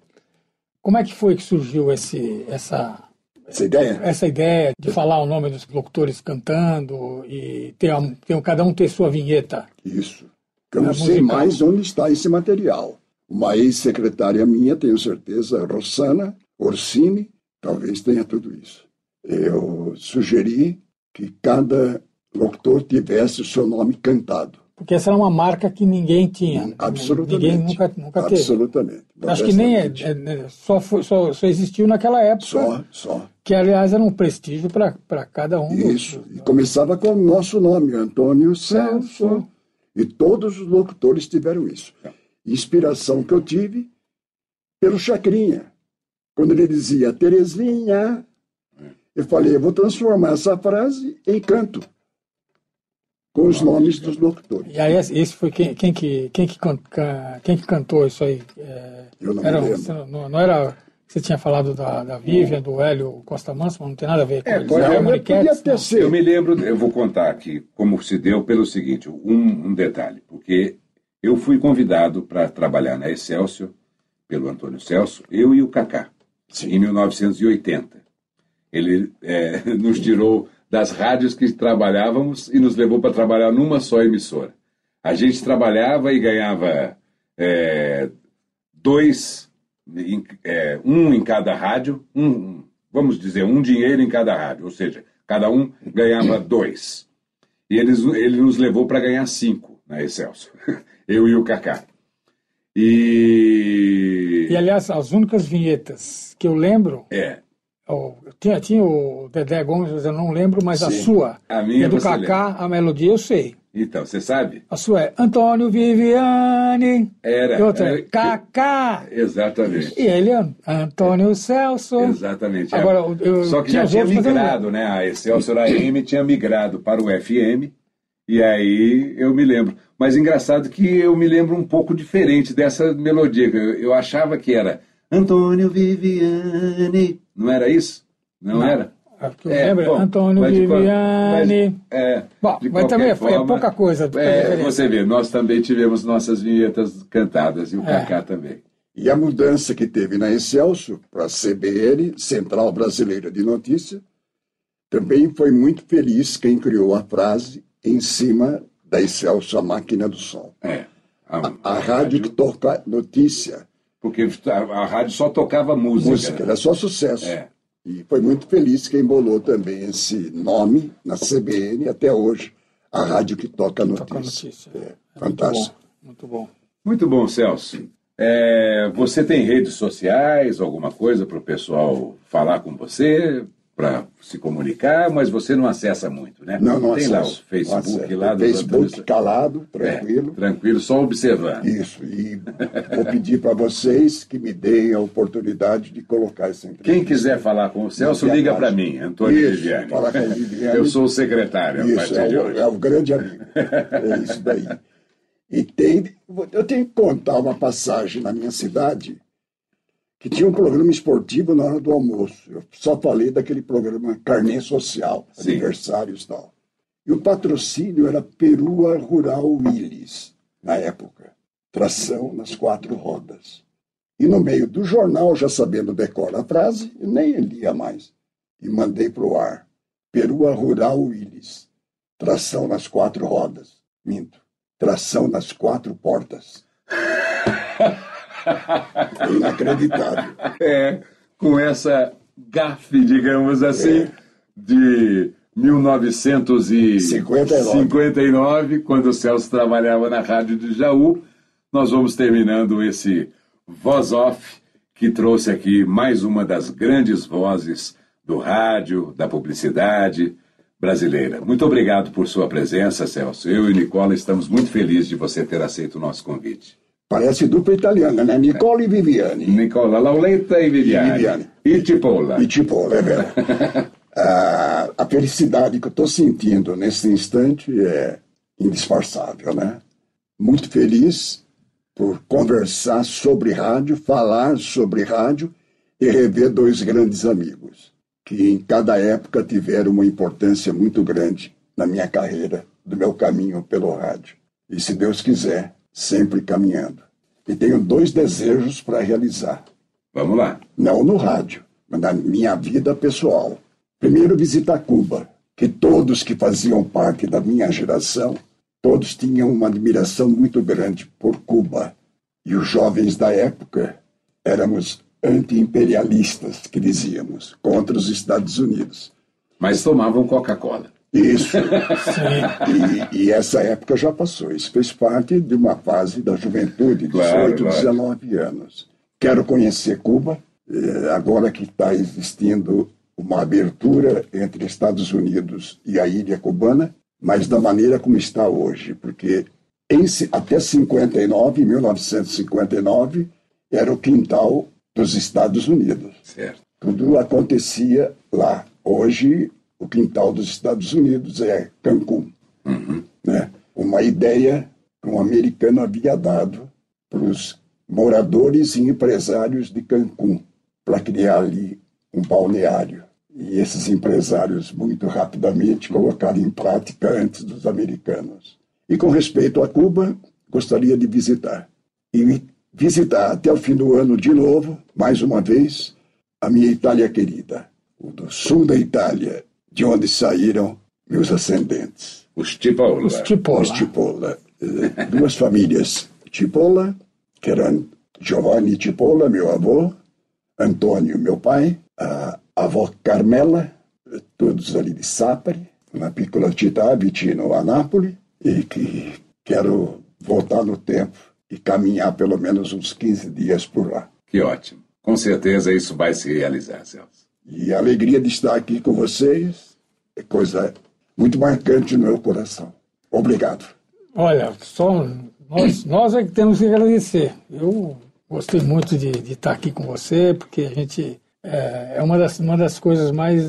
Como é que foi que surgiu esse, essa, Essa ideia? essa ideia de falar o nome dos locutores cantando e ter, ter cada um ter sua vinheta. Isso. Eu não É sei musical. mais onde está esse material. Uma ex-secretária minha, tenho certeza, Rossana Orsini, talvez tenha tudo isso. Eu sugeri que cada locutor tivesse o seu nome cantado. Porque essa era uma marca que ninguém tinha. Absolutamente. Ninguém nunca, nunca teve. Absolutamente. Acho que nem é, é- é- só, foi- só, só existiu naquela época, Só, só. que aliás era um prestígio para cada um. dos- Isso. E começava com o nosso nome, Antônio Celso. E todos os locutores tiveram isso. Inspiração que eu tive pelo Chacrinha. Quando ele dizia Terezinha, eu falei, eu vou transformar essa frase em canto. Com os nomes dos locutores. E aí esse foi quem, quem, que, quem, que, quem que cantou isso aí? É, Eu não era, me lembro. você não, não era. Você tinha falado da, da Vivian, do Hélio Costa Manso, mas não tem nada a ver com É, eles. Era eu Mariquetes, podia ter não. sido. Eu me lembro, eu vou contar aqui como se deu pelo seguinte, um, um detalhe, porque eu fui convidado para trabalhar na Excelsior pelo Antônio Celso, eu e o Cacá, em 1980. Ele é, nos tirou das rádios que trabalhávamos e nos levou para trabalhar numa só emissora. A gente trabalhava e ganhava é, dois, é, um em cada rádio, um, vamos dizer, um dinheiro em cada rádio, ou seja, cada um ganhava dois. E eles, ele nos levou para ganhar cinco na Excelsior, eu e o Cacá. E. E aliás, as únicas vinhetas que eu lembro, É, tinha, tinha o Dedé Gomes, eu não lembro, mas a Sim. sua. A minha a do você Kaká, a melodia eu sei. então, você sabe? A sua é Antônio Viviane. Era. E outra era- é Kaká. Exatamente. E ele é Antônio Celso. Exatamente. é. Agora, eu- Só que tinha já tinha migrado, né? A Excelsior AM tinha migrado para o FM, e aí eu me lembro. Mas engraçado que eu me lembro um pouco diferente dessa melodia. Eu, eu achava que era Antônio Viviane. Não era isso? Não, era? É, porque eu lembro, bom, Antônio mas de qual- Viviane. mas, é, Bom, de mas também qualquer é- é pouca coisa, É, você vê, nós também tivemos nossas vinhetas cantadas, e o É. Cacá também. E a mudança que teve na Excelsior para a CBN, Central Brasileira de Notícia, também foi muito feliz quem criou a frase em cima da Excelsior, a máquina do som. É. A, a rádio que toca notícia, Porque a, a rádio só tocava música. música, era só sucesso. É. E foi muito feliz quem bolou também esse nome na CBN até hoje, a rádio que toca notícia. Toca notícia. É, Muito fantástico. bom, muito bom. Muito bom, Celso. É, você tem redes sociais, alguma coisa para o pessoal falar com você, para se comunicar, mas você não acessa muito, né? Não, não tem lá o acesso, Facebook acesso. lá do Facebook Antônio- calado, É, tranquilo. tranquilo, só observando. Isso, e vou pedir para vocês que me deem a oportunidade de colocar essa entrevista. Quem quiser falar com o Celso, liga para mim, Antônio Isso, Viviane. fala com Viviane. Eu sou o secretário Isso, é o, é o grande amigo. É isso daí. E tem, eu tenho que contar uma passagem na minha cidade que tinha um programa esportivo na hora do almoço. Eu só falei daquele programa Carnê Social, Sim. aniversários e tal. E o patrocínio era Perua Rural Willis, na época. Tração nas quatro rodas. E no meio do jornal, já sabendo decorar a frase, eu nem lia mais. E mandei para o ar. Perua Rural Willis. Tração nas quatro rodas. Minto. Tração nas quatro portas. Inacreditável. É, com essa gafe, digamos assim, É. de 1959, quando o Celso trabalhava na Rádio de Jaú. Nós vamos terminando esse Voz Off, que trouxe aqui mais uma das grandes vozes do rádio, da publicidade brasileira. Muito obrigado por sua presença, Celso. Eu e Nicola estamos muito felizes de você ter aceito o nosso convite. Parece dupla italiana, né? Nicole e Viviane. Nicola Lauleta e Viviane. Viviane. E Tipola. E tipo, é verdade. a, a felicidade que eu estou sentindo nesse instante é indisfarçável, né? Muito feliz por conversar sobre rádio, falar sobre rádio e rever dois grandes amigos que em cada época tiveram uma importância muito grande na minha carreira, do meu caminho pelo rádio. E se Deus quiser, sempre caminhando. E tenho dois desejos para realizar. Vamos lá. Não no rádio, na minha vida pessoal. Primeiro, visitar Cuba, que todos que faziam parte da minha geração, todos tinham uma admiração muito grande por Cuba. E os jovens da época éramos anti-imperialistas, que dizíamos, contra os Estados Unidos. Mas tomavam Coca-Cola. Isso. e, e, essa época já passou. Isso fez parte de uma fase da juventude, 18, claro, claro. 19 anos. Quero conhecer Cuba, eh, agora que está existindo uma abertura entre Estados Unidos e a ilha cubana, mas da maneira como está hoje, porque em, até 59, 1959, era o quintal dos Estados Unidos. Certo. Tudo acontecia lá. Hoje, o quintal dos Estados Unidos é Cancún. Uhum. Né? Uma ideia que um americano havia dado para os moradores e empresários de Cancún, para criar ali um balneário. E esses empresários, muito rapidamente, colocaram em prática antes dos americanos. E com respeito a Cuba, gostaria de visitar. E visitar até o fim do ano de novo, mais uma vez, a minha Itália querida, o do sul da Itália, de onde saíram meus ascendentes. Os Tipola. Os Tipola. Os Tipola. Duas famílias. Tipola, que eram Giovanni Tipola, meu avô, Antônio, meu pai, a avó Carmela, todos ali de Sapari, uma piccola città vicino a Nápoles, e que quero voltar no tempo e caminhar pelo menos uns 15 dias por lá. Que ótimo. Com certeza isso vai se realizar, Celso. E a alegria de estar aqui com vocês é coisa muito marcante no meu coração. Obrigado. Olha, só nós, nós é que temos que agradecer. Eu gostei muito de, de estar aqui com você, porque a gente é, é uma, das, uma das coisas mais,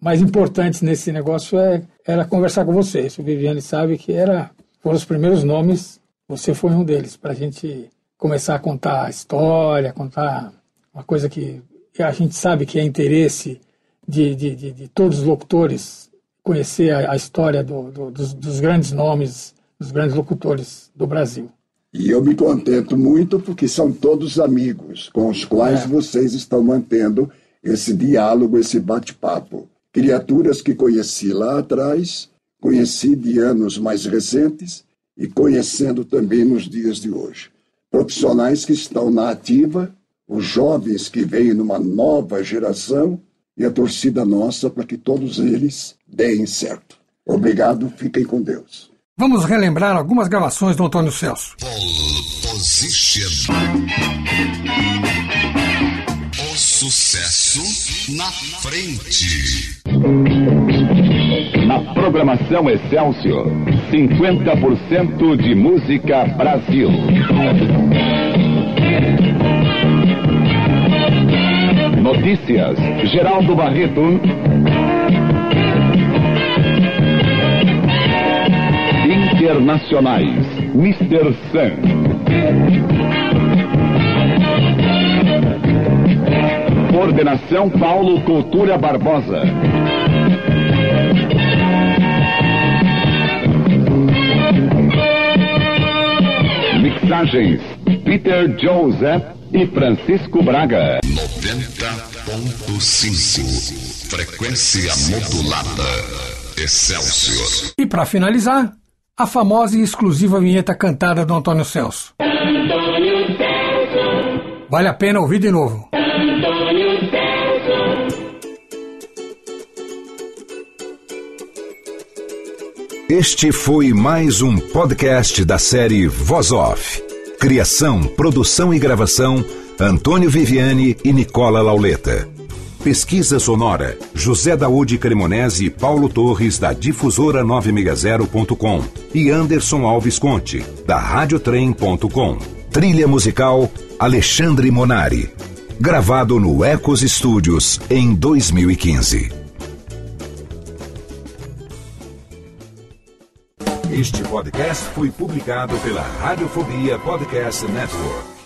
mais importantes nesse negócio é, era conversar com você. O Viviane sabe que era, foram os primeiros nomes, você foi um deles, para a gente começar a contar a história, contar uma coisa que a gente sabe que é interesse de, de, de, de todos os locutores conhecer a, a história do, do, dos, dos grandes nomes, dos grandes locutores do Brasil. E eu me contento muito porque são todos amigos com os quais é. vocês estão mantendo esse diálogo, esse bate-papo. Criaturas que conheci lá atrás, conheci de anos mais recentes e conhecendo também nos dias de hoje. Profissionais que estão na ativa, os jovens que vêm numa nova geração e a torcida nossa para que todos eles deem certo. Obrigado, fiquem com Deus. Vamos relembrar algumas gravações do Antônio Celso. Pole Position. O sucesso na frente. Na programação Excelsior, 50% de música Brasil. Notícias, Geraldo Barreto. internacionais. Mr. Sun. Coordenação Paulo Cultura Barbosa. Mixagens Peter Joseph e Francisco Braga. 90.5 Frequência modulada. Excelsior. E para finalizar, a famosa e exclusiva vinheta cantada do Antônio Celso. Vale a pena ouvir de novo. Este foi mais um podcast da série Voz Off. Criação, produção e gravação: Antônio Viviane e Nicola Lauleta. Pesquisa sonora: José Daúde Cremonese e Paulo Torres, da Difusora 960.com e Anderson Alves Conte, da Radiotrem.com. Trilha musical: Alexandre Monari. Gravado no Ecos Studios em 2015. Este podcast foi publicado pela Radiofobia Podcast Network.